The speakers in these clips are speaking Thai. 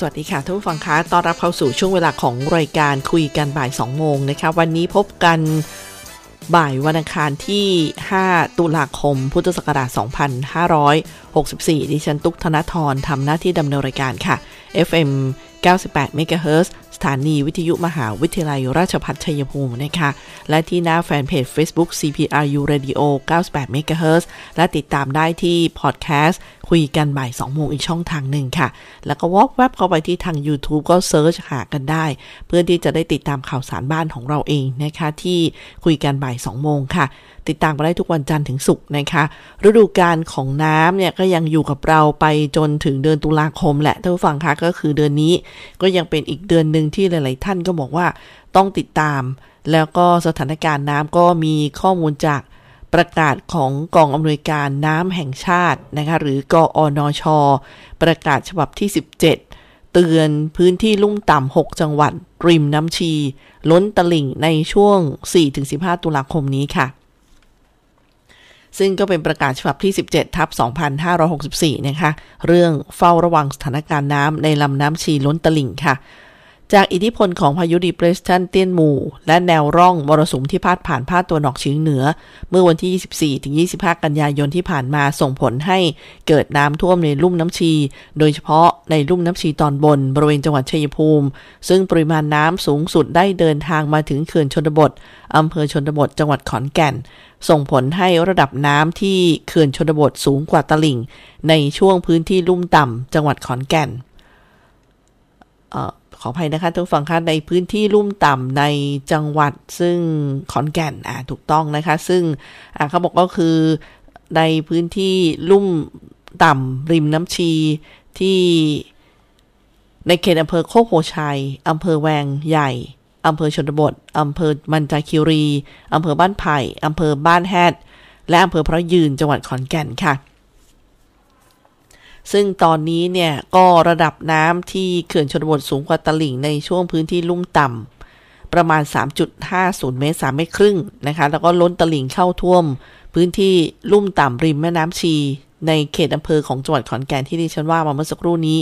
สวัสดีค่ะทุกผู้ฟังคะต้อนรับเข้าสู่ช่วงเวลาของรายการคุยกันบ่าย 2 โมงนะคะ วันนี้พบกันบ่ายวันอังคารที่ 5 ตุลาคม พุทธศักราช 2564 ดิฉันตุ๊กธนทรทำหน้าที่ดำเนินรายการค่ะ FM 98 MHz สถานีวิทยุมหาวิทยาลัยราชภัฏชัยภูมินะคะ และที่หน้าแฟนเพจ Facebook CPRU Radio 98 MHz และติดตามได้ที่พอดแคสต์คุยกันบ่าย2โมงอีกช่องทางหนึ่งค่ะ แล้วก็วอกเว็บเข้าไปที่ทาง YouTube ก็เซิร์ชหากันได้ เพื่อที่จะได้ติดตามข่าวสารบ้านของเราเองนะคะ ที่คุยกันบ่าย2โมงค่ะ ติดตามกันได้ทุกวันจันทร์ถึงศุกร์นะคะ ฤดูกาลของน้ำเนี่ยก็ยังอยู่กับเราไปจนถึงเดือนตุลาคมแหละท่านผู้ฟังคะก็คือเดือนนี้ก็ยังเป็นอีกเดือนหนึ่งที่หลาย ๆ ท่านก็บอกว่าต้องติดตาม แล้วก็สถานการณ์น้ำก็มีข้อมูลจากประกาศของกองอำนวยการน้ำแห่งชาตินะคะหรือกอนช ประกาศฉบับที่ 17 เตือนพื้นที่ลุ่มต่ำ 6 จังหวัด ริมน้ำชี ล้นตลิ่งในช่วง 4-15 ตุลาคมนี้ค่ะ ซึ่งก็เป็นประกาศฉบับที่ 17 ทับ 2564 นะคะ เรื่องเฝ้าระวังสถานการณ์น้ำในลำน้ำชีล้นตลิ่งค่ะ จากอิทธิพลของพายุดีเพรสชันเตี้ยนหมู่ และแนวร่องมรสุมที่พาดผ่านภาคตัวนออกเฉียงเหนือ เมื่อวันที่ 24 25 กันยายนที่ผ่านมาส่งผลให้เกิดน้ำท่วมในลุ่มน้ำชี โดยเฉพาะในลุ่มน้ำชีตอนบน บริเวณจังหวัดชัยภูมิ ซึ่งปริมาณน้ำสูงสุดได้เดินทางมาถึงเขื่อนชนบทอำเภอชนบทจังหวัดขอนแก่น ส่งผลให้ระดับน้ำที่เขื่อนชนบทสูงกว่าตลิ่ง ในช่วงพื้นที่ลุ่มต่ำจังหวัดขอนแก่น ออขออภัยนะคะทุกฝั่งคะในพื้นที่ลุ่มต่ำในจังหวัดซึ่งขอนแก่นอ่าถูกต้องนะคะ ซึ่งอ่าเขาบอกก็คือในพื้นที่ลุ่มต่ำริมน้ำชีที่ในเขตอำเภอโคกโพชัยอำเภอแวงใหญ่อำเภอชนบทอำเภอมันจาคิรีอำเภอบ้านไผ่อำเภอบ้านแฮดและอำเภอพระยืนจังหวัดขอนแก่นค่ะ ซึ่งตอนนี้เนี่ยก็ระดับน้ำที่เขื่อนชนบทสูงกว่าตลิ่งในช่วงพื้นที่ลุ่มต่ำประมาณ 3.50 เมตร 3 เมตรครึ่งนะคะ แล้วก็ล้นตลิ่งเข้าท่วม พื้นที่ลุ่มต่ำริมแม่น้ำชี ในเขตอำเภอของจังหวัดขอนแก่นที่ดิฉันว่ามาเมื่อสักครู่นี้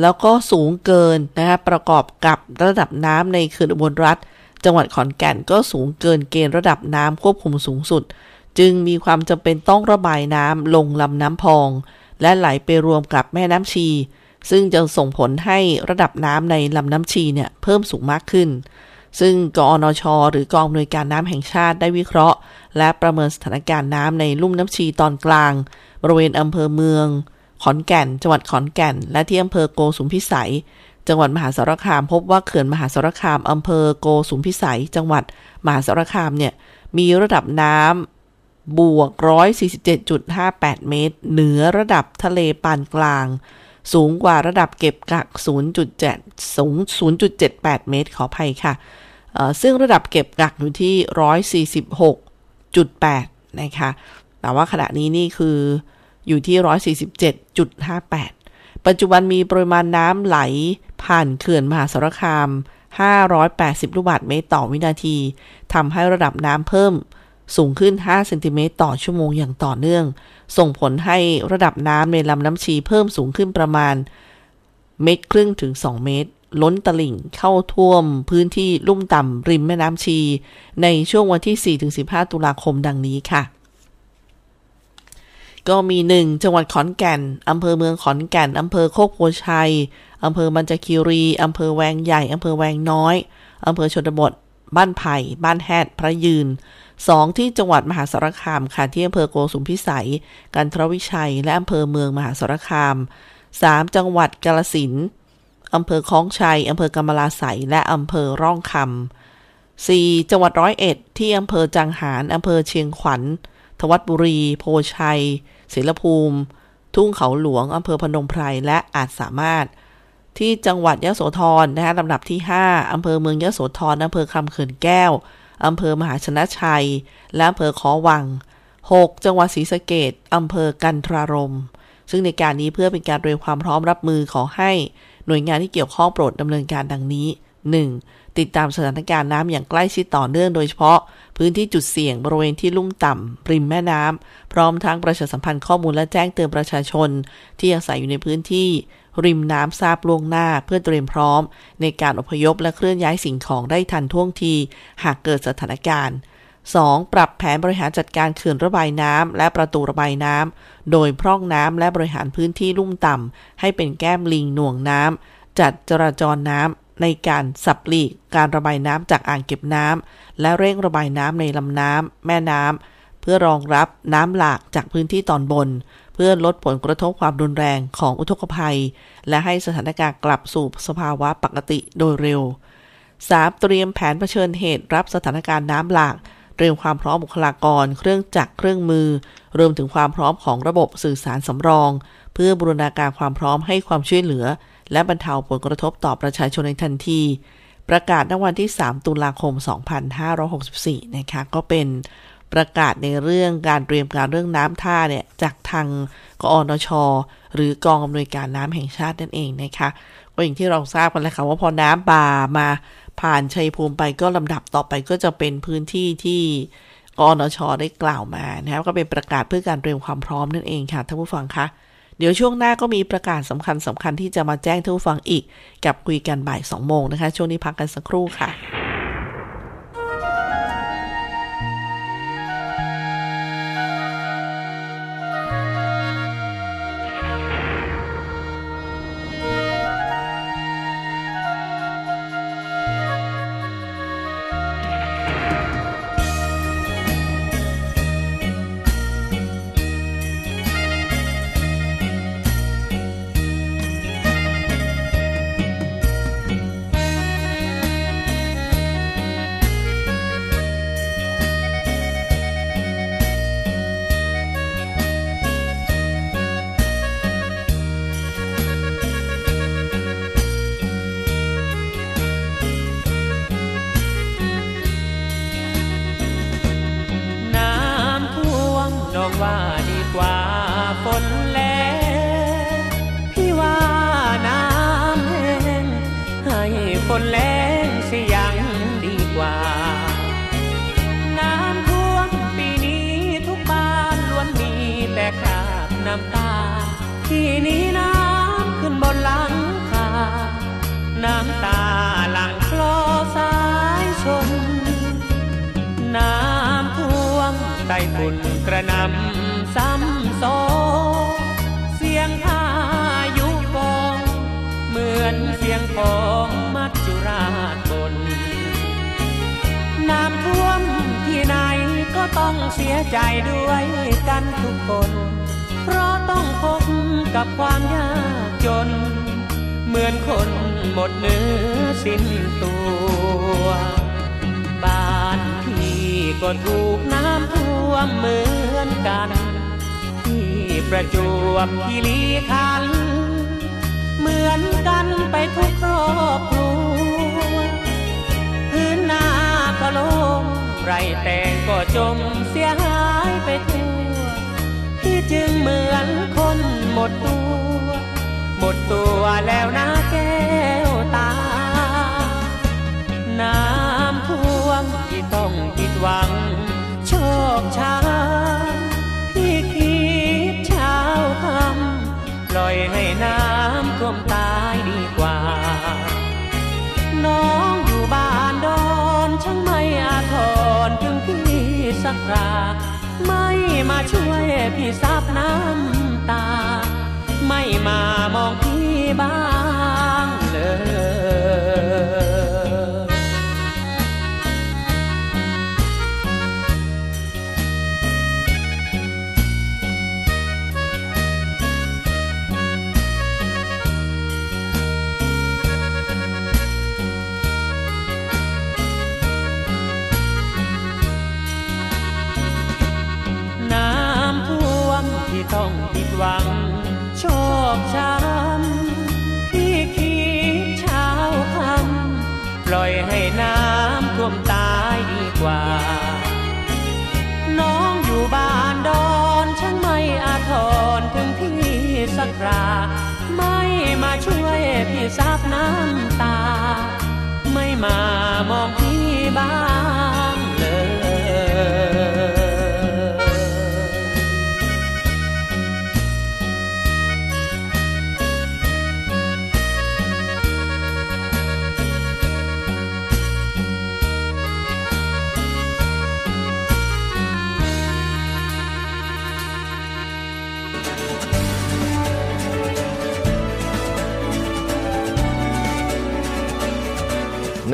แล้วก็สูงเกินนะคะประกอบกับระดับน้ำในเขื่อนอุบลรัฐ จังหวัดขอนแก่นก็สูงเกินเกณฑ์ระดับน้ำควบคุมสูงสุด จึงมีความจำเป็นต้องระบายน้ำลงลำน้ำพอง และไหลไปรวมกับแม่น้ำชี ซึ่งจะส่งผลให้ระดับน้ำในลำน้ำชีเนี่ยเพิ่มสูงมากขึ้น ซึ่งกอนช หรือกองอำนวยการน้ำแห่งชาติได้วิเคราะห์ และประเมินสถานการณ์น้ำในลุ่มน้ำชีตอนกลาง บริเวณอำเภอเมือง ขอนแก่น จังหวัดขอนแก่น และที่อำเภอโกสุมพิสัยจังหวัดมหาสารคามพบว่าเขื่อนมหาสารคามอำเภอโกสุมพิสัย จังหวัดมหาสารคามเนี่ยมีระดับน้ำ บวก 147.58 เมตร เหนือระดับทะเลปานกลาง สูงกว่าระดับเก็บกัก 0.7สูง0.78 เมตร ขออภัยค่ะ ซึ่งระดับเก็บกักอยู่ที่ 146.8 นะคะ แต่ว่าขณะนี้นี่คืออยู่ที่ 147.58 ปัจจุบันมีปริมาณน้ำไหลผ่านเขื่อนมหาสารคาม 580 ลูกบาศก์เมตรต่อวินาที ทำให้ระดับน้ำเพิ่ม สูงขึ้น 5 เซนติเมตรต่อชั่วโมงอย่างต่อเนื่อง ส่งผลให้ระดับน้ำในลำน้ำชีเพิ่มสูงขึ้นประมาณ เมตรครึ่งถึง 2 เมตร ล้นตลิ่งเข้าท่วมพื้นที่ลุ่มต่ำริมแม่น้ำชี ในช่วงวันที่ 4-15 ตุลาคมดังนี้ค่ะ ก็มี 1. จังหวัดขอนแก่นอำเภอเมืองขอนแก่นอำเภอโคกโพชัยอำเภอมันจคีรีอำเภอแวงใหญ่อำเภอแวงน้อยอำเภอชนบท บ้านไผ่ บ้านแฮดพระยืน 2. ที่จังหวัดมหาสารคามค่ะที่อำเภอโกสุมพิสัย กันทรวิชัย และอำเภอเมืองมหาสารคาม 3. จังหวัดกาลสินอำเภอคลองชัยอำเภอกำมะลาไสและอำเภอร่องคำ 4. จังหวัดร้อยเอ็ดที่อำเภอจังหารอำเภอเชียงขวัญทวัดบุรี โพชัยศิลภูมิ ทุ่งเขาหลวงอำเภอพนมไพรและอาจสามารถ ที่จังหวัดยะโสธรนะคะลำดับที่ 5อำเภอเมืองยะโสธรอำเภอคำเขื่อนแก้ว อำเภอมหาชนะชัย และอำเภอขอวัง 6. จังหวัดศรีสะเกดอำเภอกันทรารม ซึ่งในการนี้เพื่อเป็นการเตรียมความพร้อมรับมือขอให้หน่วยงานที่เกี่ยวข้องโปรดดำเนินการดังนี้ 1. ติดตามสถานการณ์น้ำอย่างใกล้ชิดต่อเนื่องโดยเฉพาะ พื้นที่จุดเสี่ยงบริเวณที่ลุ่มต่ำริมแม่น้ำ พร้อมทั้งประชาสัมพันธ์ข้อมูลและแจ้งเตือนประชาชน ที่อาศัยอยู่ในพื้นที่ ริมน้ำทราบล่วงหน้าเพื่อเตรียมพร้อม ในการอพยพและเคลื่อนย้ายสิ่งของได้ทันท่วงที หากเกิดสถานการณ์ 2. ปรับแผนบริหารจัดการเขื่อนระบายน้ำและประตูระบายน้ำ โดยพร่องน้ำและบริหารพื้นที่ลุ่มต่ำให้เป็นแก้มลิงหน่วงน้ำจัดจราจรน้ำในการสับหลีกการระบายน้ำจากอ่างเก็บน้ำและเร่งระบายน้ำในลำน้ำแม่น้ำเพื่อรองรับน้ำหลากจากพื้นที่ตอนบน เพื่อลดผลกระทบความรุนแรงของอุทกภัย และให้สถานการณ์กลับสู่สภาวะปกติโดยเร็ว 3. เตรียมแผนเผชิญเหตุรับสถานการณ์น้ำหลากเตรียมความพร้อมบุคลากร เครื่องจักรเครื่องมือ รวมถึงความพร้อมของระบบสื่อสารสำรอง เพื่อบูรณาการความพร้อมให้ความช่วยเหลือ และบรรเทาผลกระทบต่อประชาชนในทันที ประกาศในวันที่ 3 ตุลาคม 2564 นะคะ ก็เป็น ประกาศในเรื่องการเตรียมการเรื่องน้ำท่าเนี่ยจากทางกอนช หรือกองอำนวยการน้ำแห่งชาตินั่นเองนะคะก็อย่างที่เราทราบกันแล้วค่ะว่าพอน้ำป่ามาผ่านชัยภูมิไปก็ลำดับต่อไปก็จะเป็นพื้นที่ที่กอนช ได้กล่าวมานะครับก็เป็นประกาศเพื่อการเตรียมความพร้อมนั่นเองค่ะท่านผู้ฟังคะเดี๋ยวช่วงหน้าก็มีประกาศสำคัญสำคัญที่จะมาแจ้งท่านผู้ฟังอีก กับคุยกันบ่าย2โมงนะคะ ช่วงนี้พักกันสักครู่ค่ะ นำซ้ำสองเสียงอายุวงเหมือนเสียงของมัจจุราชบน น้ำท่วมที่ไหนก็ต้องเสียใจด้วยกันทุกคน เพราะต้องพบกับความยากจน เหมือนคนหมดเนื้อสิ้นตัว ก็ถูกน้ำท่วมเหมือนกัน ที่ประจวบคีรีขัน เหมือนกันไปทุกครอบครัวพื้นนาก็ลงไรแต่งก็จมเสียหายไปทั่วที่จึงเหมือนคนหมดตัว หมดตัวแล้วนะ ซับน้ำตา ไม่มามองพี่บ้าง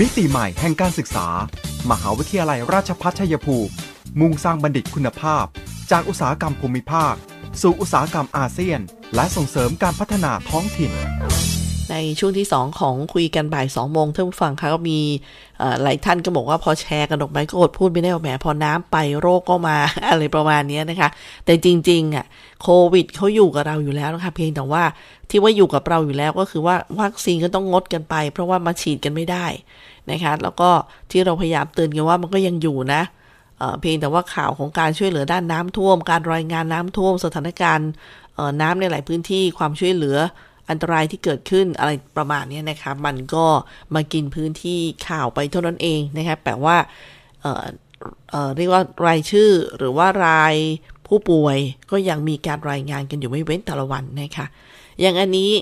มิติใหม่แห่งการศึกษา มหาวิทยาลัยราชพัฒชัยภูมิ มุ่งสร้างบัณฑิตคุณภาพ จากอุตสาหกรรมภูมิภาค สู่อุตสาหกรรมอาเซียน และส่งเสริมการพัฒนาท้องถิ่น ในช่วงที่ 2 ของคุยกันบ่าย2โมงท่านผู้ฟังคะก็มีหลายท่านก็บอกว่าพอแชร์กันออกไปก็อดพูดไม่ได้ว่าแหมพอน้ำไปโรคก็มา อะไรประมาณนี้นะคะ แต่จริงๆอะโควิดเขาอยู่กับเราอยู่แล้วนะคะเพียงแต่ว่าที่ว่าอยู่กับเราอยู่แล้วก็คือว่าวัคซีนก็ต้องงดกันไป เพราะว่ามาฉีดกันไม่ได้นะคะ แล้วก็ที่เราพยายามเตือนกันว่ามันก็ยังอยู่นะเเพียงแต่ว่าข่าวของการช่วยเหลือด้านน้ำท่วม การรายงานน้ำท่วม สถานการณ์น้ำในหลายพื้นที่ความช่วยเหลือ อันตรายที่เกิดขึ้นอะไรประมาณนี้นะคะ มันก็มากินพื้นที่ข่าวไปเท่านั้นเองนะคะแปลว่าเเรียกว่ารายชื่อหรือว่ารายผู้ป่วยก็ยังมีการรายงานกันอยู่ไม่เว้นแต่ละวันนะคะ อย่างอันนี้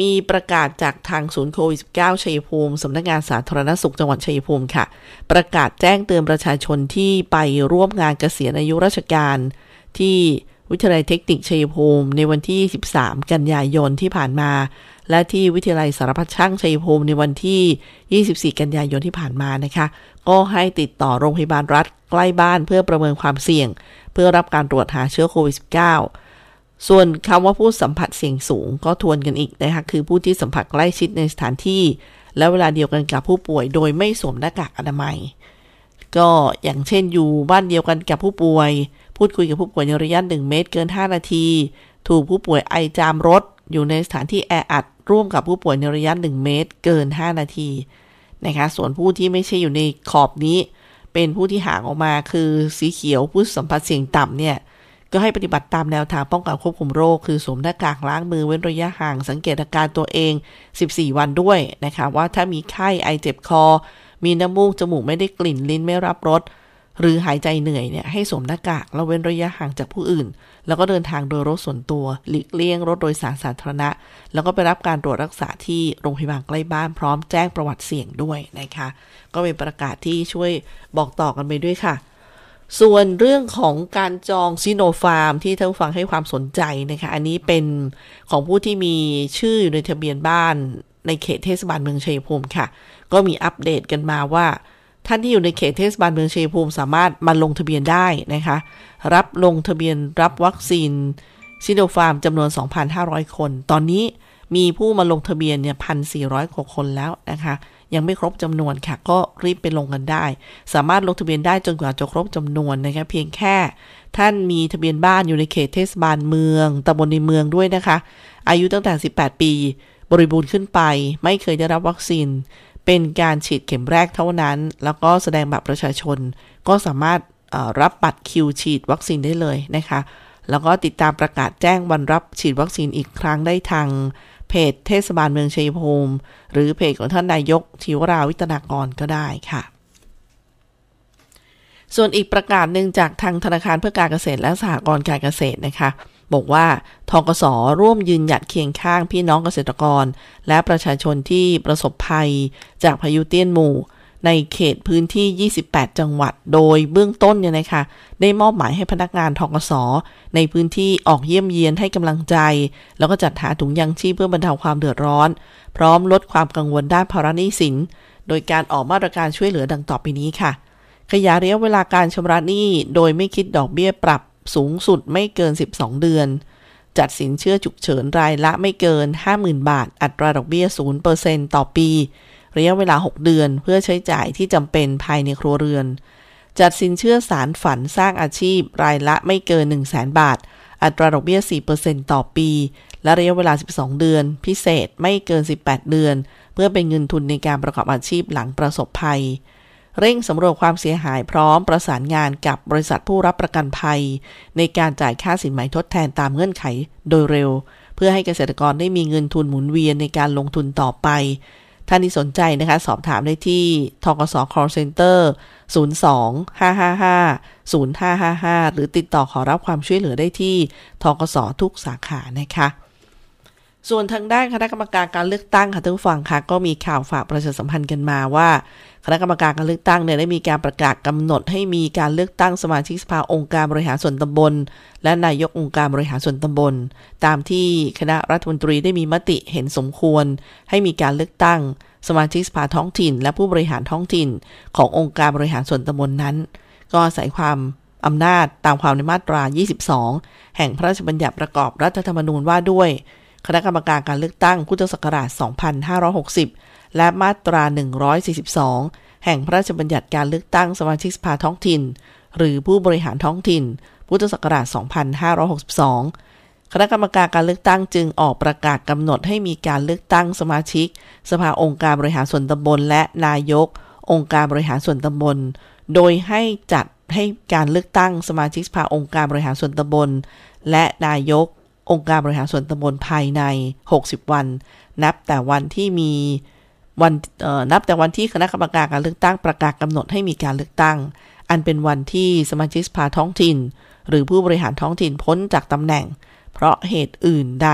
มีประกาศจากทางศูนย์โควิด -19 ชัยภูมิ สำนักงานสาธารณสุขจังหวัดชัยภูมิค่ะ ประกาศแจ้งเตือนประชาชนที่ไปร่วมงานเกษียณอายุราชการที่ วิทยาลัยเทคนิคชัยภูมิในวันที่ 13 กันยายนที่ผ่านมา และที่วิทยาลัยสารพัดช่างชัยภูมิในวันที่ 24 กันยายนที่ผ่านมานะคะ ก็ให้ติดต่อโรงพยาบาลรัฐใกล้บ้านเพื่อประเมินความเสี่ยง เพื่อรับการตรวจหาเชื้อโควิด -19 ส่วนคำว่าผู้สัมผัสเสี่ยงสูงก็ทวนกันอีกนะคะคือผู้ที่สัมผัสใกล้ชิดในสถานที่ และเวลาเดียวกันกับผู้ป่วย โดยไม่สวมหน้ากากอนามัย ก็อย่างเช่นอยู่บ้านเดียวกันกับผู้ป่วย พูดคุยกับผู้ป่วยในระยะ 1 เมตรเกิน 5 นาที ถูกผู้ป่วยไอจามรถ อยู่ในสถานที่แออัด ร่วมกับผู้ป่วยในระยะ 1 เมตร เกิน 5 นาทีนะคะ ส่วนผู้ที่ไม่ใช่อยู่ในขอบนี้ เป็นผู้ที่ห่างออกมาคือสีเขียวผู้สัมผัสเสี่ยงต่ำเนี่ยก็ให้ปฏิบัติตามแนวทางป้องกันควบคุมโรค คือสวมหน้ากากล้างมือเว้นระยะห่าง สังเกตอาการตัวเอง 14 วันด้วยนะคะ ว่าถ้ามีไข้ไอเจ็บคอ มีน้ำมูกจมูกไม่ได้กลิ่นลิ้นไม่รับรส หรือหายใจเหนื่อยเนี่ยให้สวมหน้ากากแล้วเว้นระยะห่างจากผู้อื่น แล้วก็เดินทางโดยรถส่วนตัว หลีกเลี่ยงรถโดยสารสาธารณะ แล้วก็ไปรับการตรวจรักษาที่โรงพยาบาลใกล้บ้านพร้อมแจ้งประวัติเสี่ยงด้วยนะคะ ก็เป็นประกาศที่ช่วยบอกต่อกันไปด้วยค่ะ ส่วนเรื่องของการจองซิโนฟาร์มที่ท่านฟังให้ความสนใจนะคะ อันนี้เป็นของผู้ที่มีชื่ออยู่ในทะเบียนบ้านในเขตเทศบาลเมืองชัยภูมิค่ะ ก็มีอัปเดตกันมาว่า ท่านที่อยู่ในเขตเทศบาลเมืองเชัยงภูมิสามารถมาลงทะเบียนได้นะคะ รับลงทะเบียนรับวัคซีนซิโนฟาร์มจำนวน 2,500 คน ตอนนี้มีผู้มาลงทะเบียนเนี่ย1,400กว่าคนแล้วนะคะ ยังไม่ครบจำนวนค่ะ ก็รีบไปลงกันได้ สามารถลงทะเบียนได้จนกว่าจะครบจำนวนนะคะเพียงแค่ ท่านมีทะเบียนบ้านอยู่ในเขตเทศบาลเมืองตำบลในเมืองด้วยนะคะ อายุตั้งแต่ 18 ปี บริบูรณ์ขึ้นไป ไม่เคยได้รับวัคซีน เป็นการฉีดเข็มแรกเท่านั้น แล้วก็แสดงบัตรประชาชน ก็สามารถรับบัตรคิวฉีดวัคซีนได้เลยนะคะ แล้วก็ติดตามประกาศแจ้งวันรับฉีดวัคซีนอีกครั้งได้ทางเพจเทศบาลเมืองชัยภูมิ หรือเพจของท่านนายกทิวราวิตนากรก็ได้ค่ะ ส่วนอีกประกาศหนึ่งจากทางธนาคารเพื่อการเกษตรและสหกรณ์การเกษตรนะคะ บอกว่าทกสร่วมยืนหยัดเคียงข้างพี่น้องเกษตรกร และประชาชนที่ประสบภัยจากพายุเตี้ยนหมู่ ในเขตพื้นที่ 28 จังหวัด โดยเบื้องต้นเนี่ยนะคะ ได้มอบหมายให้พนักงานทกสในพื้นที่ออกเยี่ยมเยียนให้กำลังใจ แล้วก็จัดหาถุงยังชีพเพื่อบรรเทาความเดือดร้อน พร้อมลดความกังวลด้านภาระหนี้สิน โดยการออกมาตรการช่วยเหลือดังต่อไปนี้ค่ะ ขยายระยะเวลาการชำระหนี้โดยไม่คิดดอกเบี้ยปรับ สูงสุดไม่เกิน 12 เดือน จัดสินเชื่อฉุกเฉินรายละไม่เกิน 50,000 บาท อัตราดอกเบี้ย 0%ต่อปี ระยะเวลา 6 เดือนเพื่อใช้จ่ายที่จำเป็นภายในครัวเรือน จัดสินเชื่อสารฝันสร้างอาชีพ รายละไม่เกิน 100,000 บาท อัตราดอกเบี้ย 4%ต่อปี และระยะเวลา 12 เดือน พิเศษไม่เกิน 18 เดือน เพื่อเป็นเงินทุนในการประกอบอาชีพหลังประสบภัย เร่งสำรวจความเสียหายพร้อมประสานงานกับบริษัทผู้รับประกันภัย ในการจ่ายค่าสินไหมทดแทนตามเงื่อนไขโดยเร็ว เพื่อให้เกษตรกรได้มีเงินทุนหมุนเวียนในการลงทุนต่อไป ท่านที่สนใจนะคะ สอบถามได้ที่ทกส call center 02 555 0555 หรือติดต่อขอรับความช่วยเหลือได้ที่ทกสทุกสาขานะคะ ส่วนทางด้านคณะกรรมการการเลือกตั้งค่ะท่านผู้ฟังคะก็มีข่าวฝากประชาสัมพันธ์กันมาว่า คณะกรรมการการเลือกตั้งเนี่ยได้มีการประกาศกำหนดให้มีการเลือกตั้งสมาชิกสภาองค์การบริหารส่วนตำบล และนายกองค์การบริหารส่วนตำบล ตามที่คณะรัฐมนตรีได้มีมติเห็นสมควร ให้มีการเลือกตั้ง สมาชิกสภาท้องถิ่น และผู้บริหารท้องถิ่น ขององค์การบริหารส่วนตำบลนนั้น ก็อาศัยความอำนาจตามความในมาตรา 22 แห่งพระราชบัญญัติประกอบรัฐธรรมนูญว่าด้วย คณะกรรมการการเลือกตั้งพุทธศักราช 2560 และมาตรา 142 แห่งพระราชบัญญัติการเลือกตั้งสมาชิกสภาท้องถิ่น หรือผู้บริหารท้องถิ่น พุทธศักราช 2562 คณะกรรมการการเลือกตั้งจึงออกประกาศกำหนดให้มีการเลือกตั้งสมาชิก สภาองค์การบริหารส่วนตำบล และนายก องค์การบริหารส่วนตำบล โดยให้จัดให้การเลือกตั้งสมาชิกสภาองค์การบริหารส่วนตำบล และนายก องค์การบริหารส่วนตำบลภายใน 60 วัน นับแต่วันที่มีวันนับแต่วันที่คณะกรรมการการเลือกตั้งประกาศกำหนดให้มีการเลือกตั้ง อันเป็นวันที่สมาชิกสภาท้องถิ่น หรือผู้บริหารท้องถิ่นพ้นจากตำแหน่ง เพราะเหตุอื่นใด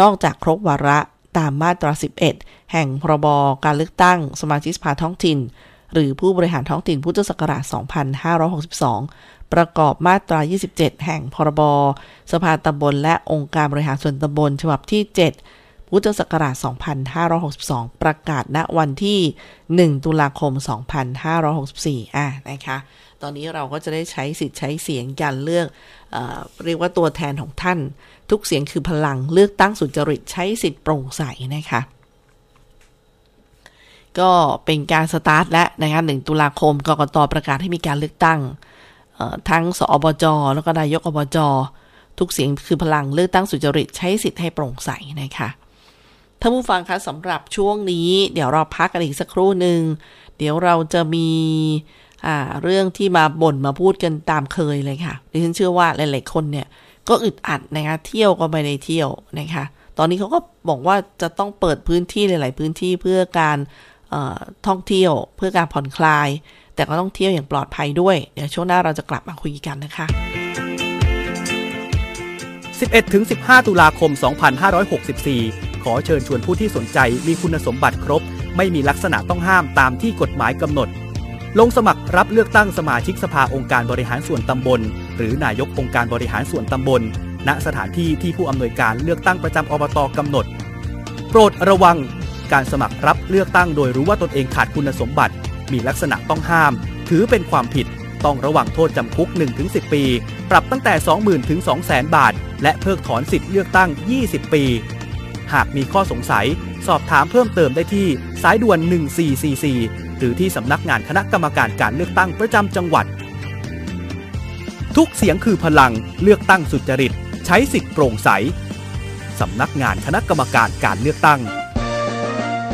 นอกจากครบวาระตามมาตรา 11 แห่งพรบการเลือกตั้ง สมาชิกสภาท้องถิ่น หรือผู้บริหารท้องถิ่นพุทธศักราช 2562 ประกอบมาตรา 27 แห่งพรบสภาตำบลและองค์การบริหารส่วนตำบลฉบับที่ 7 พุทธศักราช 2562 ประกาศณวันที่ 1 ตุลาคม 2564 อะนะคะ ตอนนี้เราก็จะได้ใช้สิทธิ์ใช้เสียงกันเลือกเอเรียกว่าตัวแทนของท่าน ทุกเสียงคือพลังเลือกตั้งสุจริตใช้สิทธิ์โปร่งใสนะคะก็เป็นการสตาร์ทและนะคะ1ตุลาคมกกตประกาศให้มีการเลือกตั้ง ทั้งสอบจ แล้วก็นายกอบจ ทุกเสียงคือพลังเลือกตั้งสุจริต ใช้สิทธิ์ให้โปร่งใสนะคะท่านผู้ฟังคะสำหรับช่วงนี้ เดี๋ยวเราพักกันอีกสักครู่หนึ่งเดี๋ยวเราจะมีเรื่องที่มาบ่นมาพูดกันตามเคยเลยค่ะดิฉันเชื่อว่าหลาย ๆ คนเนี่ยก็อึดอัดนะคะเที่ยวก็ไม่ได้เที่ยวนะคะ ตอนนี้เขาก็บอกว่าจะต้องเปิดพื้นที่หลาย ๆ พื้นที่เพื่อการท่องเที่ยวเพื่อการผ่อนคลาย แต่ก็ต้องเที่ยวอย่างปลอดภัยด้วย เดี๋ยวช่วงหน้าเราจะกลับมาคุยกันนะคะ 11-15 ตุลาคม 2564 ขอเชิญชวนผู้ที่สนใจมีคุณสมบัติครบ ไม่มีลักษณะต้องห้ามตามที่กฎหมายกำหนด ลงสมัครรับเลือกตั้งสมาชิกสภาองค์การบริหารส่วนตำบล หรือนายกองค์การบริหารส่วนตำบล ณสถานที่ที่ผู้อำนวยการเลือกตั้งประจำอบตกำหนด โปรดระวังการสมัครรับเลือกตั้งโดยรู้ว่าตนเองขาดคุณสมบัติ มีลักษณะต้องห้าม ถือเป็นความผิด ต้องระวังโทษจำคุก 1-10 ปี ปรับตั้งแต่ 20,000ถึง200,000 บาท และเพิกถอนสิทธิ์เลือกตั้ง 20 ปี หากมีข้อสงสัย สอบถามเพิ่มเติมได้ที่สายด่วน 1444 หรือที่สำนักงานคณะกรรมการการเลือกตั้งประจำจังหวัด ทุกเสียงคือพลังเลือกตั้งสุจริต ใช้สิทธิ์โปร่งใสสำนักงานคณะกรรมการการเลือกตั้ง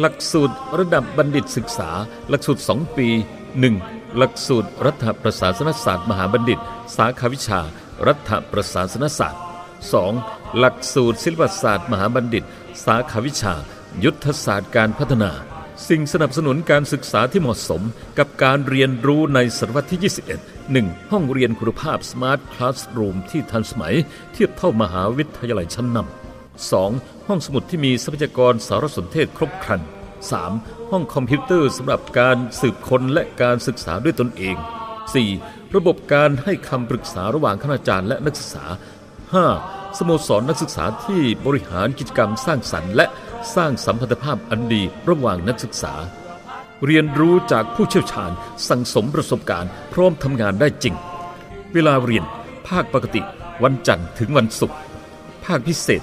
หลักสูตรระดับบัณฑิตศึกษา หลักสูตร 2 ปี 1. หลักสูตรรัฐประศาสนศาสตร์ มหาบัณฑิต สาขาวิชา รัฐประศาสนศาสตร์ 2. หลักสูตรศิลปศาสตร์ มหาบัณฑิต สาขาวิชา ยุทธศาสตร์การพัฒนา สิ่งสนับสนุนการศึกษาที่เหมาะสมกับการเรียนรู้ในศตวรรษที่ 21 1. ห้องเรียนคุณภาพ Smart Classroom ที่ทันสมัย เทียบเท่ามหาวิทยาลัยชั้นนำ 2. ห้องสมุดที่มีทรัพยากรสารสนเทศครบครัน 3. ห้องคอมพิวเตอร์สำหรับการสืบค้นและการศึกษาด้วยตนเอง 4. ระบบการให้คำปรึกษาระหว่างคณาจารย์และนักศึกษา 5. สโมสรนักศึกษาที่บริหารกิจกรรมสร้างสรรค์และสร้างสัมพันธภาพอันดีระหว่างนักศึกษา เรียนรู้จากผู้เชี่ยวชาญ สั่งสมประสบการณ์ พร้อมทำงานได้จริง เวลาเรียน ภาคปกติ วันจันทร์ถึงวันศุกร์ ภาคพิเศษ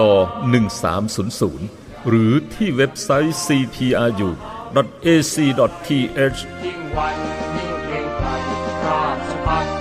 ต่อ 1300 หรือที่เว็บไซต์ cpru.ac.th ยิ่งวันยิ่งเกรงไกรราชพัฒ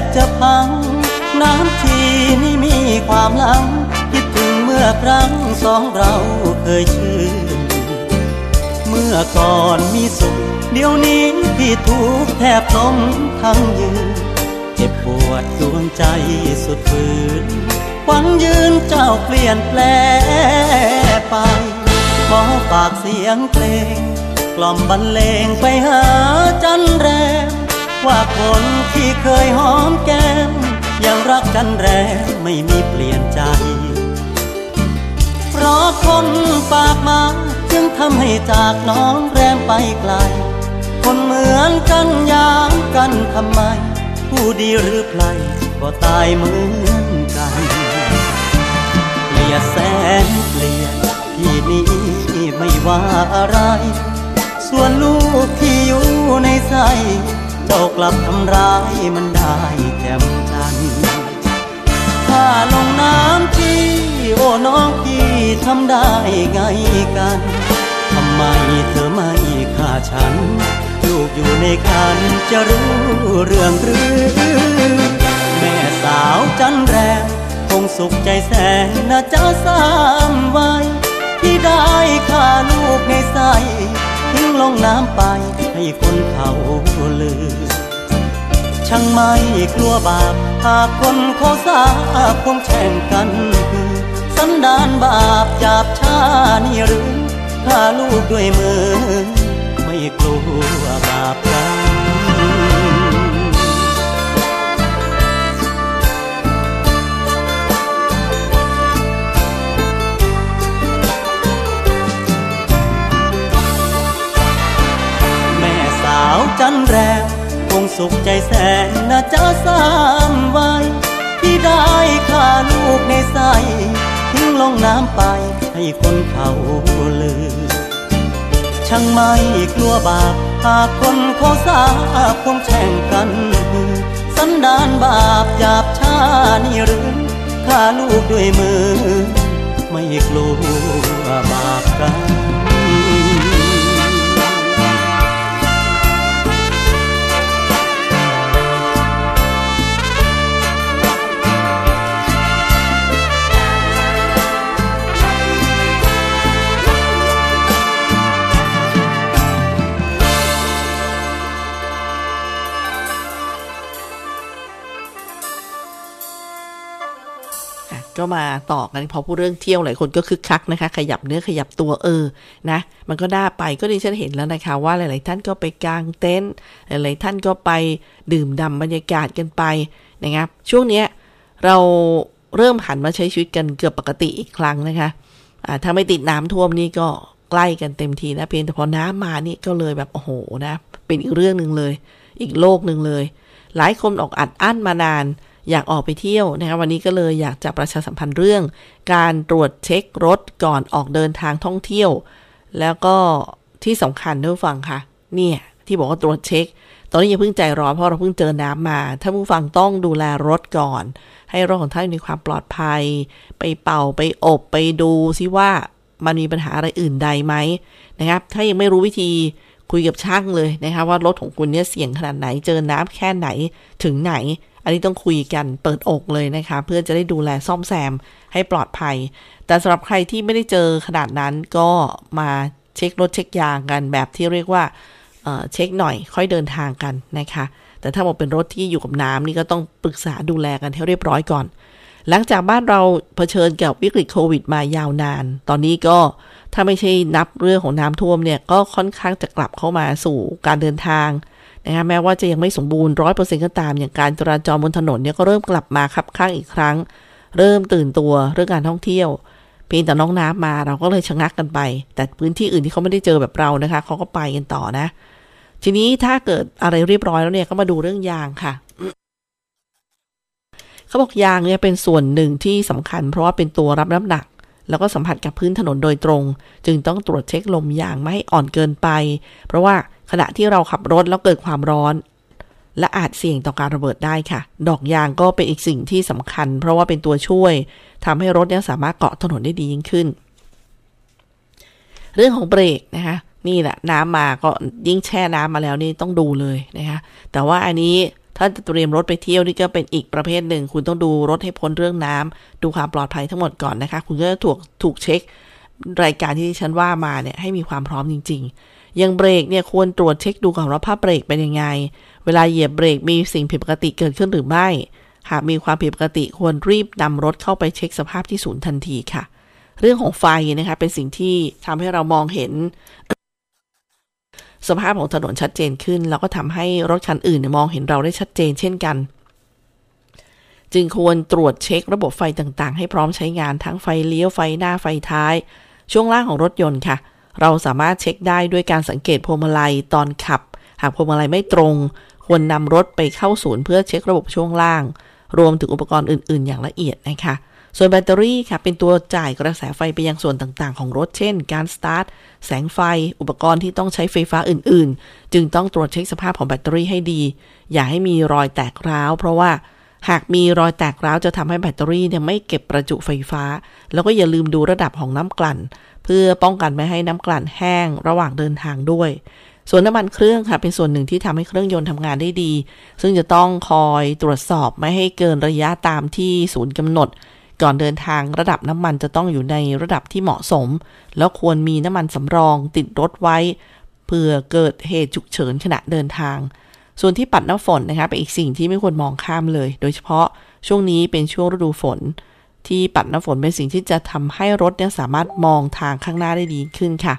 บจะพัง น้ำที่นี่มีความหลัง คิดถึงเมื่อครั้งสองเราเคยชื่น เมื่อก่อนมีสุข เดี๋ยวนี้พี่ทุกแทบล้มทั้งยืน เจ็บปวดดวงใจสุดฝืนหวังยืนเจ้าเปลี่ยนแปลไป ขอฝากเสียงเพลง กล่อมบรรเลงไปหาจันแรม ว่าคนที่เคยหอมแก้ม ยังรักจันแรมไม่มีเปลี่ยนใจ เพราะคนปากมาจึงทำให้จากน้องแรมไปไกล คนเหมือนกันยามกันทำไม ผู้ดีหรือใครก็ตายเหมือนกันเปลี่ยดแสนเปลี่ยนพี่นี้ไม่ว่าอะไร ส่วนลูกที่อยู่ในใจ เจ้ากลับทำร้ายมันได้แจ่มจันถ้าลงน้ำที่โอ้น้องพี่ทำได้ไงกัน ทำไมเธอไม่ฆ่าฉัน ลูกอยู่ในคันจะรู้เรื่องหรือ แม่สาวจันแรมคงสุขใจแสนนะเจ้าสามวัยที่ได้ฆ่าลูกในใส ทิ้งลงน้ำไปให้คนเขาลือ ช่างไม่กลัวบาปหากคนเขาสาบคงแช่งกันคือสันดานบาปจาบชานี่หรือฆ่าลูกด้วยมือ ไม่กลัวบาปกร คนเขาลือ ช่างไม่กลัวบาปหากคนเขาสาบคงแช่งกันสันดานบาปหยาบช้านี่หรือฆ่าลูกด้วยมือ ไม่กลัวบาปกัน ก็มาต่อกันพอพูดเรื่องเที่ยวหลายคนก็คึกคักนะคะ ขยับเนื้อขยับตัวเออนะ มันก็น่าไปก็ดิฉันเห็นแล้วนะคะ ว่าหลาย ๆ ท่านก็ไปกางเต็นท์หลาย ๆ ท่านก็ไปดื่มด่ำบรรยากาศกันไปนะครับช่วงเนี้ยเราเริ่มหันมาใช้ชีวิตกันเกือบปกติอีกครั้งนะคะถ้าไม่ติดน้ำท่วมนี่ก็ใกล้กันเต็มทีนะเพียงแต่พอน้ำมานี่ก็เลยแบบโอ้โหนะ เป็นอีกเรื่องหนึ่งเลย อีกโลกหนึ่งเลย หลายคนออกอัดอั้นมานาน อยากออกไปเที่ยวนะคะวันนี้ก็เลยอยากจะประชาสัมพันธ์เรื่อง การตรวจเช็ครถก่อนออกเดินทางท่องเที่ยว แล้วก็ที่สำคัญด้วยฟังค่ะเนี่ยที่บอกว่าตรวจเช็ค ตอนนี้อย่าเพิ่งใจร้อนเพราะเราเพิ่งเจอน้ำมาถ้าผู้ฟังต้องดูแลรถก่อน ให้รถของท่านมีความปลอดภัย ไปเป่าไปอบไปดูซิว่ามันมีปัญหาอะไรอื่นใดไหมนะครับ ถ้ายังไม่รู้วิธีคุยกับช่างเลยนะคะว่ารถของคุณเนี่ยเสี่ยงขนาดไหนเจอน้ำแค่ไหนถึงไหน อันนี้ต้องคุยกันเปิดอกเลยนะคะ เพื่อจะได้ดูแลซ่อมแซมให้ปลอดภัย แต่สำหรับใครที่ไม่ได้เจอขนาดนั้นก็มาเช็ครถเช็คยางกันแบบที่เรียกว่าเเช็คหน่อยค่อยเดินทางกันนะคะ แต่ถ้าบอกเป็นรถที่อยู่กับน้ำนี่ก็ต้องปรึกษาดูแลกันให้เรียบร้อยก่อน หลังจากบ้านเราเผชิญกับวิกฤตโควิดมายาวนาน ตอนนี้ก็ถ้าไม่ใช่นับเรื่องของน้ำท่วมเนี่ยก็ค่อนข้างจะกลับเข้ามาสู่การเดินทาง นะคะแม้ว่าจะยังไม่สมบูรณ์ร้อยเปอร์เซ็นต์ก็ตาม อย่างการจราจรบนถนนเนี่ยก็เริ่มกลับมาคับข้างอีกครั้ง เริ่มตื่นตัวเรื่องการท่องเที่ยว เพียงแต่น้องน้ำมาเราก็เลยชะงักกันไป แต่พื้นที่อื่นที่เขาไม่ได้เจอแบบเรานะคะเขาก็ไปกันต่อนะ ทีนี้ถ้าเกิดอะไรเรียบร้อยแล้วเนี่ยก็มาดูเรื่องยางค่ะเขาบอกยางเนี่ยเป็นส่วนหนึ่งที่สำคัญ เพราะว่าเป็นตัวรับน้ำหนัก แล้วก็สัมผัสกับพื้นถนนโดยตรง จึงต้องตรวจเช็คลมยางไม่ให้อ่อนเกินไป เพราะว่า ขณะที่เราขับรถแล้วเกิดความร้อน และอาจเสี่ยงต่อการระเบิดได้ค่ะ ดอกยางก็เป็นอีกสิ่งที่สำคัญ เพราะว่าเป็นตัวช่วยทำให้รถเนี่ยสามารถเกาะถนนได้ดียิ่งขึ้น เรื่องของเบรกนะคะนี่แหละน้ำมาก็ยิ่งแช่น้ำมาแล้วนี่ต้องดูเลยนะคะแต่ว่าอันนี้ถ้าจะเตรียมรถไปเที่ยวนี่ก็เป็นอีกประเภทหนึ่ง คุณต้องดูรถให้พ้นเรื่องน้ำดูความปลอดภัยทั้งหมดก่อนนะคะ คุณก็จะถูกถูกเช็ค รายการที่ฉันว่ามาเนี่ยให้มีความพร้อมจริงๆ ย่างเบรกเนี่ยควรตรวจเช็คดูก่อนว่าภาพเบรกเป็นยังไง เวลาเหยียบเบรกมีสิ่งผิดปกติเกิดขึ้นหรือไม่ หากมีความผิดปกติควรรีบนำรถเข้าไปเช็คสภาพที่ศูนย์ทันทีค่ะ เรื่องของไฟนะคะเป็นสิ่งที่ทำให้เรามองเห็น สภาพของถนนชัดเจนขึ้น แล้วก็ทำให้รถคันอื่นมองเห็นเราได้ชัดเจนเช่นกันจึงควรตรวจเช็คระบบไฟต่างๆ ให้พร้อมใช้งานทั้งไฟเลี้ยวไฟหน้าไฟท้าย ช่วงล่างของรถยนต์ค่ะ เราสามารถเช็คได้ด้วยการสังเกตพวงมาลัยตอนขับ หากพวงมาลัยไม่ตรง ควรนำรถไปเข้าศูนย์เพื่อเช็คระบบช่วงล่าง รวมถึงอุปกรณ์อื่น ๆ อย่างละเอียดนะคะ ส่วนแบตเตอรี่ค่ะ เป็นตัวจ่ายกระแสไฟไปยังส่วนต่างๆ ของรถ เช่น การสตาร์ท แสงไฟ อุปกรณ์ที่ต้องใช้ไฟฟ้าอื่น ๆ จึงต้องตรวจเช็คสภาพของแบตเตอรี่ให้ดี อย่าให้มีรอยแตกร้าว เพราะว่าหากมีรอยแตกร้าวจะทำให้แบตเตอรี่เนี่ยไม่เก็บประจุไฟฟ้า แล้วก็อย่าลืมดูระดับของน้ำกลั่นเพื่อป้องกันไม่ให้น้ำกลั่นแห้งระหว่างเดินทางด้วย ส่วนน้ำมันเครื่องค่ะ เป็นส่วนหนึ่งที่ทำให้เครื่องยนต์ทำงานได้ดี ซึ่งจะต้องคอยตรวจสอบไม่ให้เกินระยะตามที่ศูนย์กำหนด ก่อนเดินทางระดับน้ำมันจะต้องอยู่ในระดับที่เหมาะสม แล้วควรมีน้ำมันสำรองติดรถไว้ เพื่อเกิดเหตุฉุกเฉินขณะเดินทาง ส่วนที่ปัดน้ำฝนนะคะเป็นอีกสิ่งที่ไม่ควรมองข้ามเลย โดยเฉพาะช่วงนี้เป็นช่วงฤดูฝน ที่ปัดน้ำฝนเป็นสิ่งที่จะทำให้รถเนี่ยสามารถมองทางข้างหน้าได้ดีขึ้นค่ะ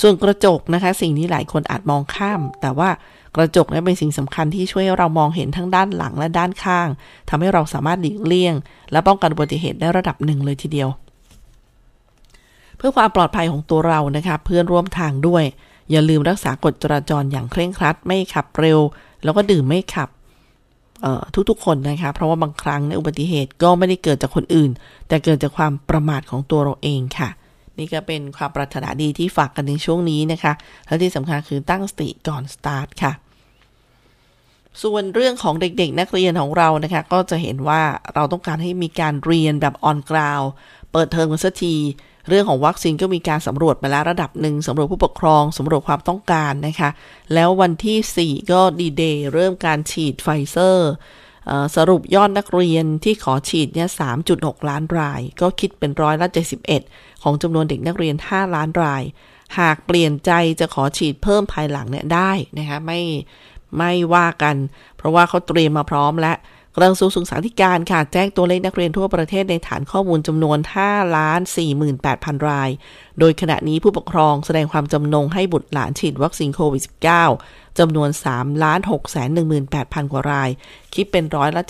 ส่วนกระจกนะคะ สิ่งนี้หลายคนอาจมองข้าม แต่ว่ากระจกเนี่ยเป็นสิ่งสำคัญที่ช่วยเรามองเห็นทั้งด้านหลังและด้านข้างทำให้เราสามารถหลีกเลี่ยง และป้องกันอุบัติเหตุได้ระดับหนึ่งเลยทีเดียว เพื่อความปลอดภัยของตัวเรานะคะเพื่อนร่วมทางด้วย อย่าลืมรักษากฎจราจรอย่างเคร่งครัด ไม่ขับเร็ว แล้วก็ดื่มไม่ขับ ทุกๆคนนะคะ เพราะว่าบางครั้งในอุบัติเหตุก็ไม่ได้เกิดจากคนอื่น แต่เกิดจากความประมาทของตัวเราเองค่ะ นี่ก็เป็นความปรารถนาดีที่ฝากกันในช่วงนี้นะคะ และที่สำคัญคือตั้งสติก่อนสตาร์ทค่ะส่วนเรื่องของเด็กๆ นักเรียนของเรานะคะ ก็จะเห็นว่าเราต้องการให้มีการเรียนแบบ on ground เปิดเทอมกันสักที เรื่องของวัคซีนก็มีการสำรวจมาแล้วระดับหนึ่งสำรวจผู้ปกครองสำรวจความต้องการนะคะ แล้ววันที่ 4 ก็ดีเดย์เริ่มการฉีดไฟเซอร์สรุปยอดนักเรียนที่ขอฉีดเนี่ย 3.6 ล้านราย ก็คิดเป็นร้อยละ 71 ของจำนวนเด็กนักเรียน 5 ล้านราย หากเปลี่ยนใจจะขอฉีดเพิ่มภายหลังเนี่ยได้นะคะไม่ไม่ว่ากัน เพราะว่าเขาเตรียมมาพร้อมและ กระทรวงศึกษาธิการค่ะแจ้งตัวเลขนักเรียนทั่วประเทศในฐานข้อมูลจำนวน 5 ล้าน 48,000 ราย โดยขณะนี้ผู้ปกครองแสดงความจำนงให้บุตรหลานฉีดวัคซีนโควิด -19 จำนวน 3 ล้าน6 1 8 0 0 กว่าราย คิดเป็นร้อยละ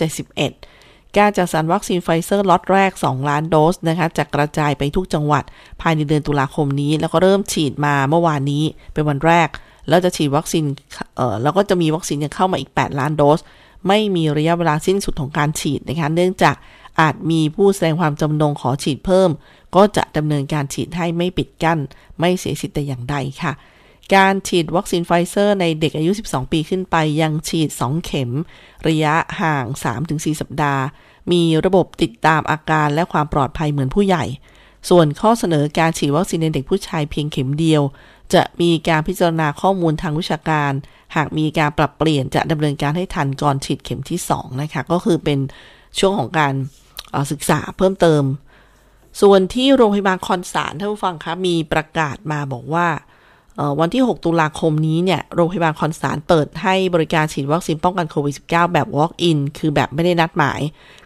71 การจัดสรรวัคซีนไฟเซอร์ล็อตแรก 2 ล้านโดสนะคะจะกระจายไปทุกจังหวัด ภายในเดือนตุลาคมนี้ แล้วก็เริ่มฉีดมาเมื่อวานนี้เป็นวันแรกแล้วจะฉีดวัคซีนเอ่อแล้วก็จะมีวัคซีนยังเข้ามาอีก 8 ล้านโดส ไม่มีระยะเวลาสิ้นสุดของการฉีดนะคะ เนื่องจากอาจมีผู้แสดงความจำนงขอฉีดเพิ่ม ก็จะดำเนินการฉีดให้ไม่ปิดกั้น ไม่เสียสิทธิ์แต่อย่างใดค่ะ การฉีดวัคซีนไฟเซอร์ในเด็กอายุ 12 ปีขึ้นไปยังฉีด 2 เข็ม ระยะห่าง 3-4 สัปดาห์ มีระบบติดตามอาการและความปลอดภัยเหมือนผู้ใหญ่ ส่วนข้อเสนอการฉีดวัคซีนในเด็กผู้ชายเพียงเข็มเดียว จะมีการพิจารณาข้อมูลทางวิชาการ หากมีการปรับเปลี่ยนจะดำเนินการให้ทันก่อนฉีดเข็มที่ 2 นะคะ ก็คือเป็นช่วงของการศึกษาเพิ่มเติม ส่วนที่โรงพยาบาลคอนสารท่านผู้ฟังคะมีประกาศมาบอกว่าวันที่ 6 ตุลาคมนี้เนี่ย โรงพยาบาลคอนสารเปิดให้บริการฉีดวัคซีนป้องกันโควิด -19 แบบ walk-in คือแบบไม่ได้นัดหมาย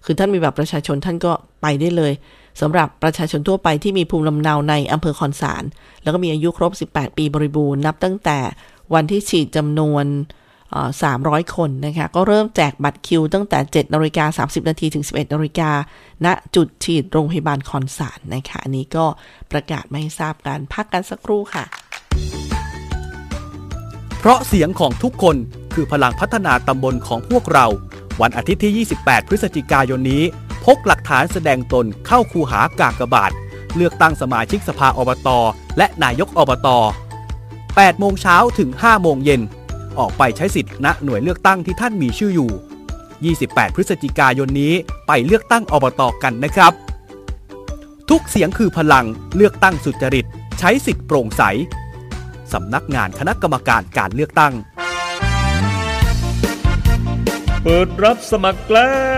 คือท่านมีแบบประชาชนท่านก็ไปได้เลย สำหรับประชาชนทั่วไปที่มีภูมิลำเนาในอำเภอคอนสาร แล้วก็มีอายุครบ 18 ปีบริบูรณ์นับตั้งแต่วันที่ฉีดจำนวน 300 คนนะคะ ก็เริ่มแจกบัตรคิวตั้งแต่ 7นาฬิกา30 นาทีถึง 11นาฬิกาณจุดฉีดโรงพยาบาลคอนสารนะคะ อันนี้ก็ประกาศไม่ทราบกันพักกันสักครู่ค่ะ เพราะเสียงของทุกคนคือพลังพัฒนาตำบลของพวกเรา วันอาทิตย์ที่ 28 พฤศจิกายนนี้ กหลักฐานแสดงตนเข้าคูหากากบาท เลือกตั้งสมาชิกสภาอบตและนายกอบต8โมงเช้าถึง 5 โมงเย็น ออกไปใช้สิทธิ์ณหน่วยเลือกตั้งที่ท่านมีชื่ออยู่ 28 พฤศจิกายนนี้ไปเลือกตั้งอบตกันนะครับ ทุกเสียงคือพลังเลือกตั้งสุจริต ใช้สิทธิ์โปร่งใสสำนักงานคณะกรรมการการเลือกตั้ง เปิดรับสมัครแล้ว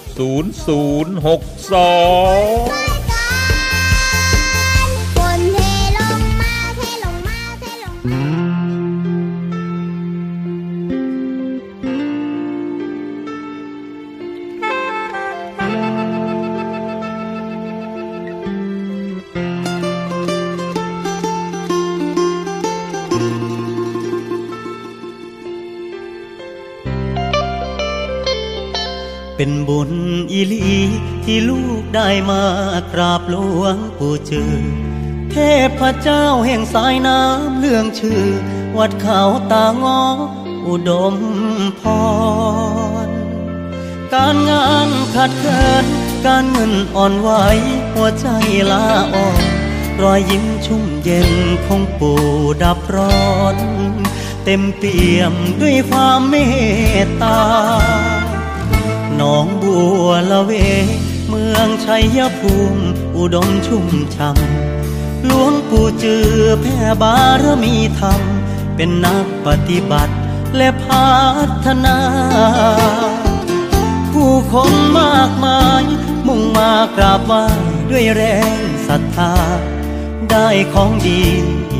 0062 เป็นบุญอีลี ที่ลูกได้มากราบหลวงปู่เจอเทพเจ้าแห่งสายน้ำเรื่องชื่อ วัดเขาตางอ อุดมพร การงานขัดเคินการเงินอ่อนไหวหัวใจลาอ่อนรอยยิ้มชุ่มเย็นของปู่ดับร้อน เต็มเปี่ยมด้วยความเมตตา หนองบัวละเว เมืองชัยภูมิอุดมชุ่มช่ำหลวงปู่จือแผ่บารมีธรรม เป็นนักปฏิบัติและพัฒนา ผู้คนมากมาย มุ่งมากราบไหว้ด้วยแรงศรัทธา ได้ของดี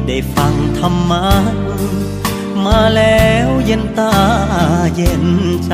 ได้ฟังธรรมะมาแล้วเย็นตาเย็นใจ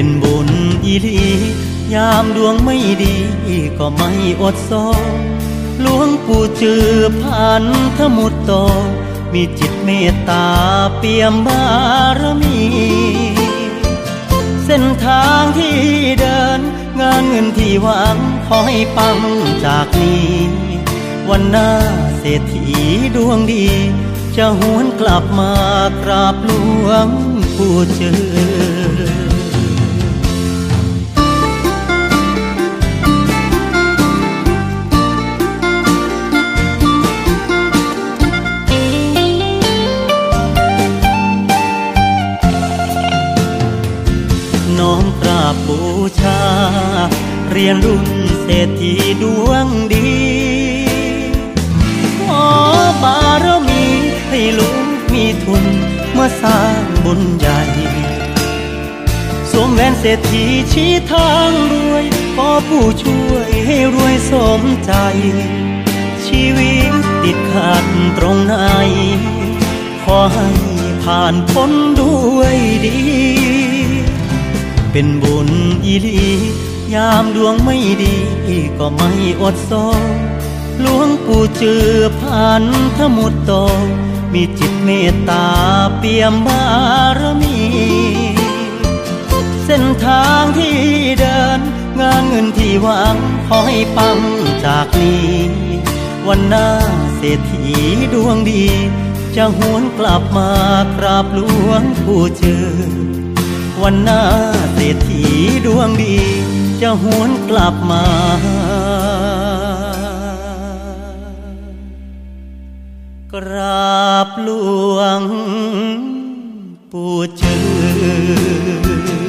เป็นบุญอีหลียามดวงไม่ดีก็ไม่อดโซหลวงปู่จือผ่านทมุตโต มีจิตเมตตาเปี่ยมบารมี เส้นทางที่เดิน งานเงินที่หวังขอให้ปังจากนี้ วันหน้าเศรษฐีดวงดี จะหวนกลับมากราบหลวงปู่เจอ บบูชา เรียนรุ่นเศรษฐีดวงดี ขอบารมีให้ลูกมีทุนเมาสร้างบุญใหญ่สวมแหวนเศรษฐีชี้ทางรวยขอผู้ช่วยให้รวยสมใจ ชีวิตติดขัดตรงไหน ขอให้ผ่านพ้นด้วยดี เป็นบุญอีลี ยามดวงไม่ดีก็ไม่อดโซหลวงปู่จือผ่านทมุตโต มีจิตเมตตาเปี่ยมบารมี เส้นทางที่เดิน งานเงินที่หวังขอให้ปังจากนี้ วันหน้าเศรษฐีดวงดี จะหวนกลับมากราบหลวงปู่เจอ วันหน้าเศรษฐีดวงดี จะหวนกลับมากราบหลวงปู่เจอ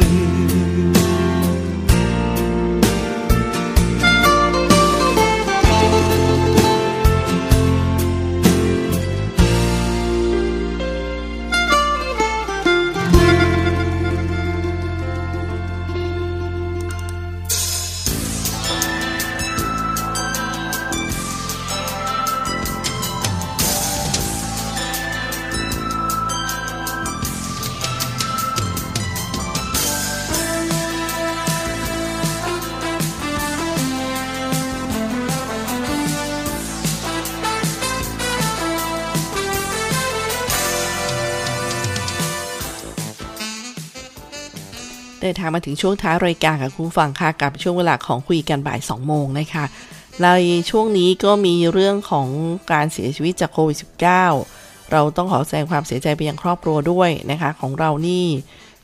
ดินทางมาถึงช่วงท้ายรายการค่ะคุณฟังค่ะกับช่วงเวลาของคุยกันบ่าย2โมงนะคะในช่วงนี้ก็มีเรื่องของการเสียชีวิตจากโควิด -19 เราต้องขอแสดงความเสียใจไปยังครอบครัวด้วยนะคะของเรานี่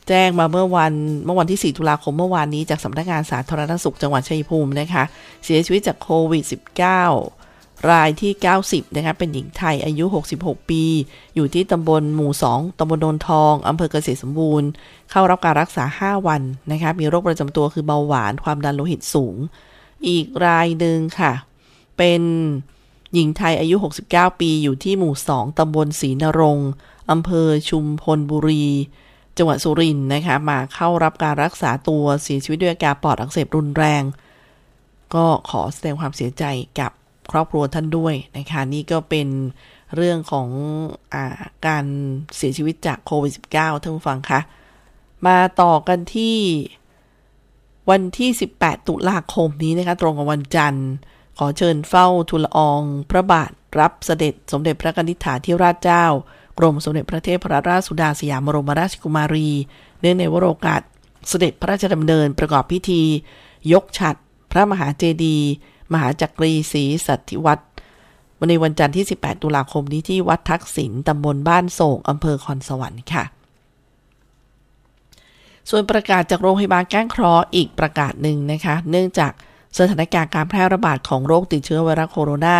แจ้งมาเมื่อวันเมื่อวันที่ 4 ตุลาคมเมื่อวานนี้จากสำนักงานสาธารณสุขจังหวัดชัยภูมินะคะ เสียชีวิตจากโควิด -19 รายที่ 90 นะคะเป็นหญิงไทยอายุ 66 ปี อยู่ที่ตำบลหมู่ 2ตำบลโนนทองอำเภอเกษตรสมบูรณ์ เข้ารับการรักษา 5 วันนะคะมีโรคประจำตัวคือเบาหวานความดันโลหิตสูง อีกรายหนึ่งค่ะ เป็นหญิงไทยอายุ 69 ปี อยู่ที่หมู่ 2ตำบลศรีนรงอำเภอชุมพลบุรี จังหวัดสุรินทร์นะคะ มาเข้ารับการรักษาตัวเสียชีวิตด้วยอาการปอดอักเสบรุนแรง ก็ขอแสดงความเสียใจกับ ครอบครัวท่านด้วยนะคะนี่ก็เป็นเรื่องของอาการเสียชีวิตจากโควิด -19 ท่านผู้ฟังคะ มาต่อกันที่วันที่ 18 ตุลาคมนี้นะคะ ตรงกับวันจันทร์ ขอเชิญเฝ้าทูลออง พระบาทรับเสด็จสมเด็จพระนิษฐาธิราชเจ้า กรมสมเด็จพระเทพรราชสุดาสยามบรมราชกุมารี เนื่องในวโรกาสเสด็จพระราชดำเนินประกอบพิธี ยกฉัดพระมหาเจดีย์ มหาจักรีศรีสัตธิวัตรวันในวันจันทร์ที่ 18 ตุลาคมนี้ที่วัดทักษิณตำบลบ้านโศกอำเภอคอนสวรรค์ค่ะ ส่วนประกาศจากโรงพยาบาลแก้งเคราะห์อีกประกาศหนึ่งนะคะ เนื่องจากสถานการณ์การแพร่ระบาดของโรคติดเชื้อไวรัสโคโรนา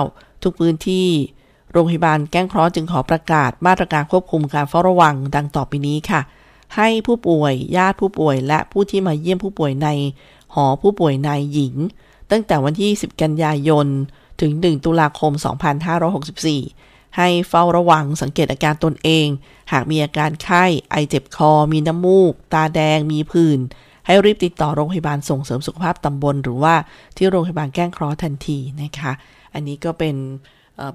2019 ทุกพื้นที่ โรงพยาบาลแก้งเคราะห์จึงขอประกาศมาตรการควบคุมการเฝ้าระวังดังต่อไปนี้ค่ะ ให้ผู้ป่วย ญาติผู้ป่วย และผู้ที่มาเยี่ยมผู้ป่วยใน หอผู้ป่วยนายหญิง ตั้งแต่วันที่ 10 กันยายน ถึง 1 ตุลาคม 2564 ให้เฝ้าระวังสังเกตอาการตนเอง หากมีอาการไข้ ไอเจ็บคอ มีน้ำมูก ตาแดง มีผื่น ให้รีบติดต่อโรงพยาบาลส่งเสริมสุขภาพตำบล หรือว่าที่โรงพยาบาลแก้งเคราะห์ทันทีนะคะ อันนี้ก็เป็น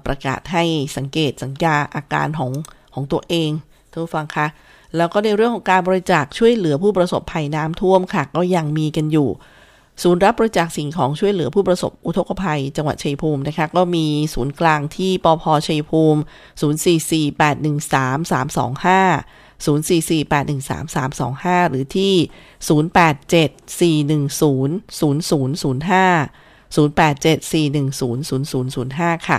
ประกาศให้สังเกตสังกาอาการของของตัวเอง ท่านผู้ฟังคะแล้วก็ในเรื่องของการบริจาคช่วยเหลือผู้ประสบภัยน้ำท่วมค่ะ ก็ยังมีกันอยู่ ศูนย์รับบริจาคสิ่งของช่วยเหลือผู้ประสบอุทกภัย จังหวัดชัยภูมินะคะ ก็มีศูนย์กลางที่ปพชัยภูมิ 044813325 044813325 หรือที่ 0874100005 0874100005 ค่ะ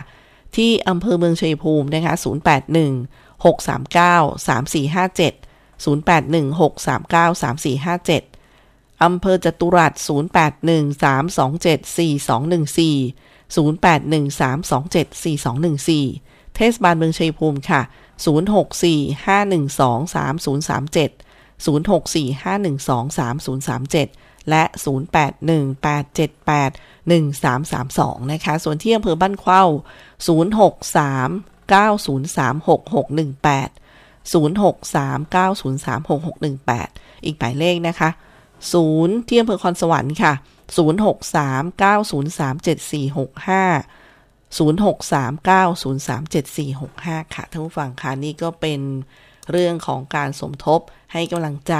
ที่อำเภอเมืองชัยภูมินะคะ 081 639 3457 081 639 3457 อำเภอจตุรัส 081 327 4214 081 327 4214 เทศบาลเมืองชัยภูมิค่ะ 064 512 3037 064 512 3037 และ 081 878 1332 นะคะ ส่วนที่อำเภอบ้านเข้า 063 0639036618 063 903 6618 อีกหมายเลขนะคะ0ที่อำเภอคอนสวรรค์ค่ะ 063 903 7465 063 903 7465 ค่ะท่านผู้ฟังค่ะนี่ก็เป็นเรื่องของการสมทบให้กำลังใจ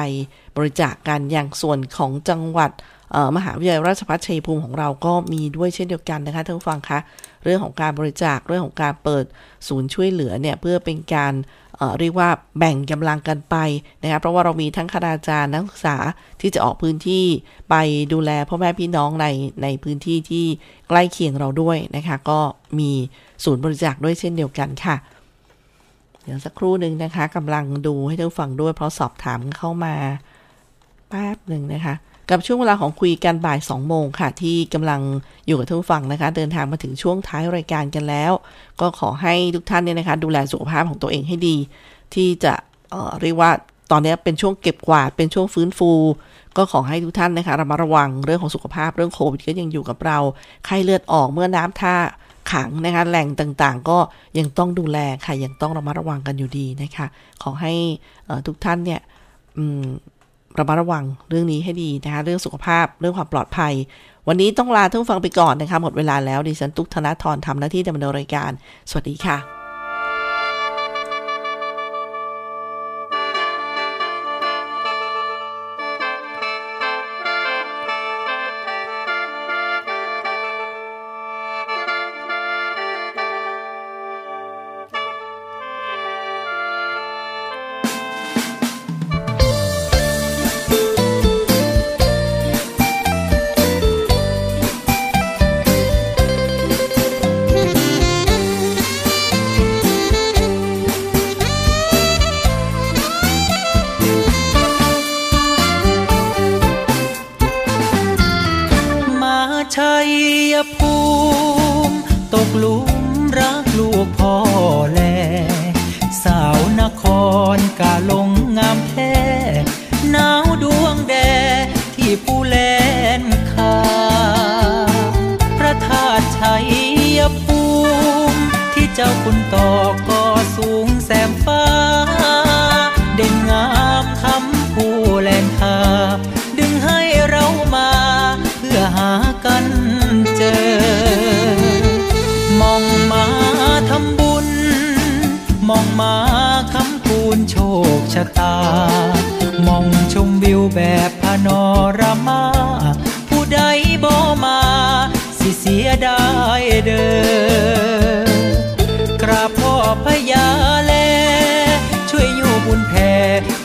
บริจาคกันอย่างส่วนของจังหวัด มหาวิทยาลัยราชภัฏชัยภูมิของเราก็มีด้วยเช่นเดียวกันนะคะท่านผู้ฟังคะเรื่องของการบริจาคเรื่องของการเปิดศูนย์ช่วยเหลือเนี่ยเพื่อเป็นการเรียกว่าแบ่งกำลังกันไปนะคะเพราะว่าเรามีทั้งคณาจารย์นักศึกษาที่จะออกพื้นที่ไปดูแลพ่อแม่พี่น้องในในพื้นที่ที่ใกล้เคียงเราด้วยนะคะก็มีศูนย์บริจาคด้วยเช่นเดียวกันค่ะ เดี๋ยวสักครู่หนึ่งนะคะกำลังดูให้ท่านผู้ฟังด้วยเพราะสอบถามเข้ามาแป๊บหนึ่งนะคะ กับช่วงเวลาของคุยกันบ่าย 2 โมงค่ะ ที่กำลังอยู่กับท่านผู้ฟังนะคะ เดินทางมาถึงช่วงท้ายรายการกันแล้ว ก็ขอให้ทุกท่านเนี่ยนะคะ ดูแลสุขภาพของตัวเองให้ดี ที่จะเเรียกว่าตอนนี้เป็นช่วงเก็บกวาดเป็นช่วงฟื้นฟู ก็ขอให้ทุกท่านนะคะระมัดระวังเรื่องของสุขภาพเรื่องโควิดก็ยังอยู่กับเราไข้เลือดออกเมื่อน้ำท่าขังนะคะแหล่งต่างๆ ก็ยังต้องดูแลค่ะยังต้องระมัดระวังกันอยู่ดีนะคะ ขอให้ทุกท่านเนี่ยอืม ระมัดระวังเรื่องนี้ให้ดีนะคะเรื่องสุขภาพเรื่องความปลอดภัย วันนี้ต้องลาท่านฟังไปก่อนนะคะหมดเวลาแล้วดิฉันตุ๊กธนทรทำหน้าที่ดำเนินรายการ สวัสดีค่ะ กาลงงามแท้หนาวดวงแดที่ผู้แลนคาพระธาตุชัยภูมิ ที่เจ้าคุณต่อก็สูงแสมฟ้า ชะตา มองชมวิวแบบพานอรามา ผู้ใดบ่มา สิเสียดายเด้อกราบพ่อพญาแล ช่วยอยู่บุญแผ่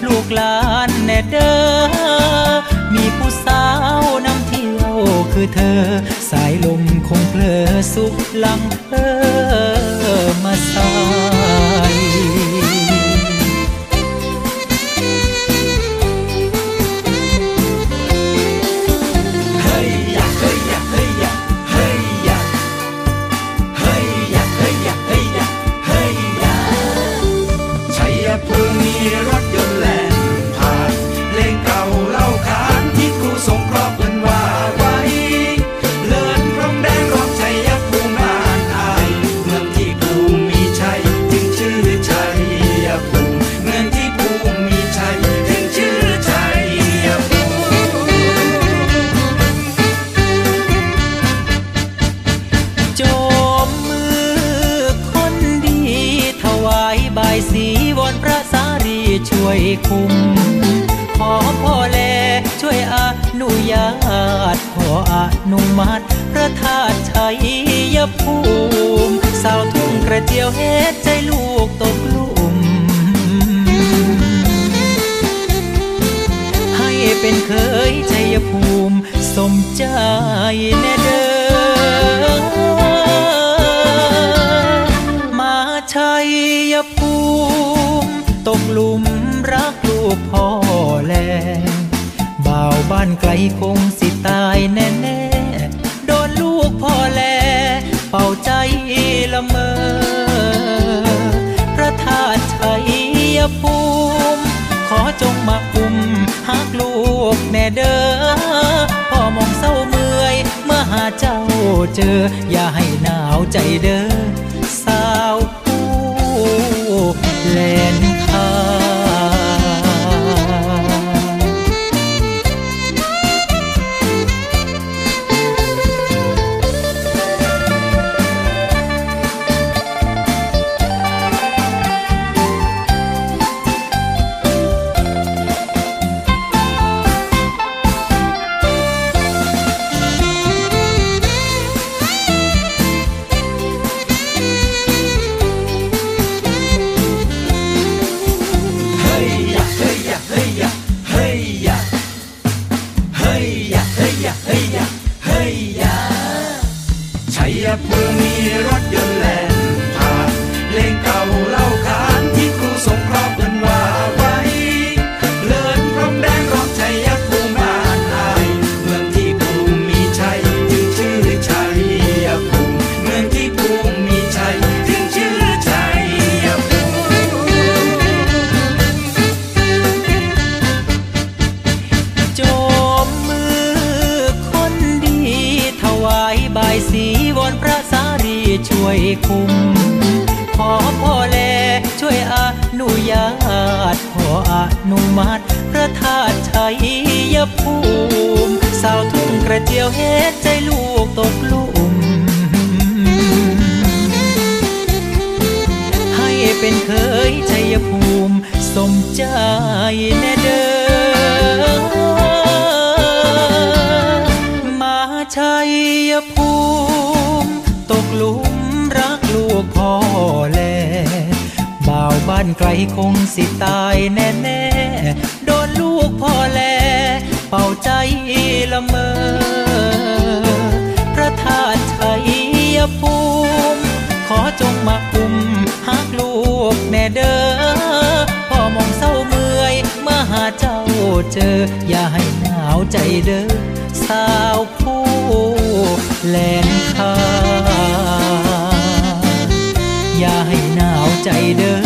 ลูกหลานแน่เด้อ มีผู้สาวนำเที่ยวคือเธอ สายลมคงเพลอสุขลังเพอมาสา คุม ขอพ่อแลช่วยอนุญาต ขออนุมัติพระธาตุชัยภูมิสาวทุ่งกระเจียวเฮ็ดใจลูกตกหลุมให้เป็นเคยชัยภูมิ สมใจแน่เด้อ บ่าวบ้านไกลคงสิตายแน่แน่ๆโดนลูกพ่อแล เป่าใจละเมอ พระธาตุชัยภูมิ ขอจงมาคุมหักลูกแน่เด้อพ่อมองเศร้าเมื่อย เมื่อหาเจ้าเจอ อย่าให้หนาวใจเด้อ สาวผู้แลนคาอย่าให้หนาวใจเด้อ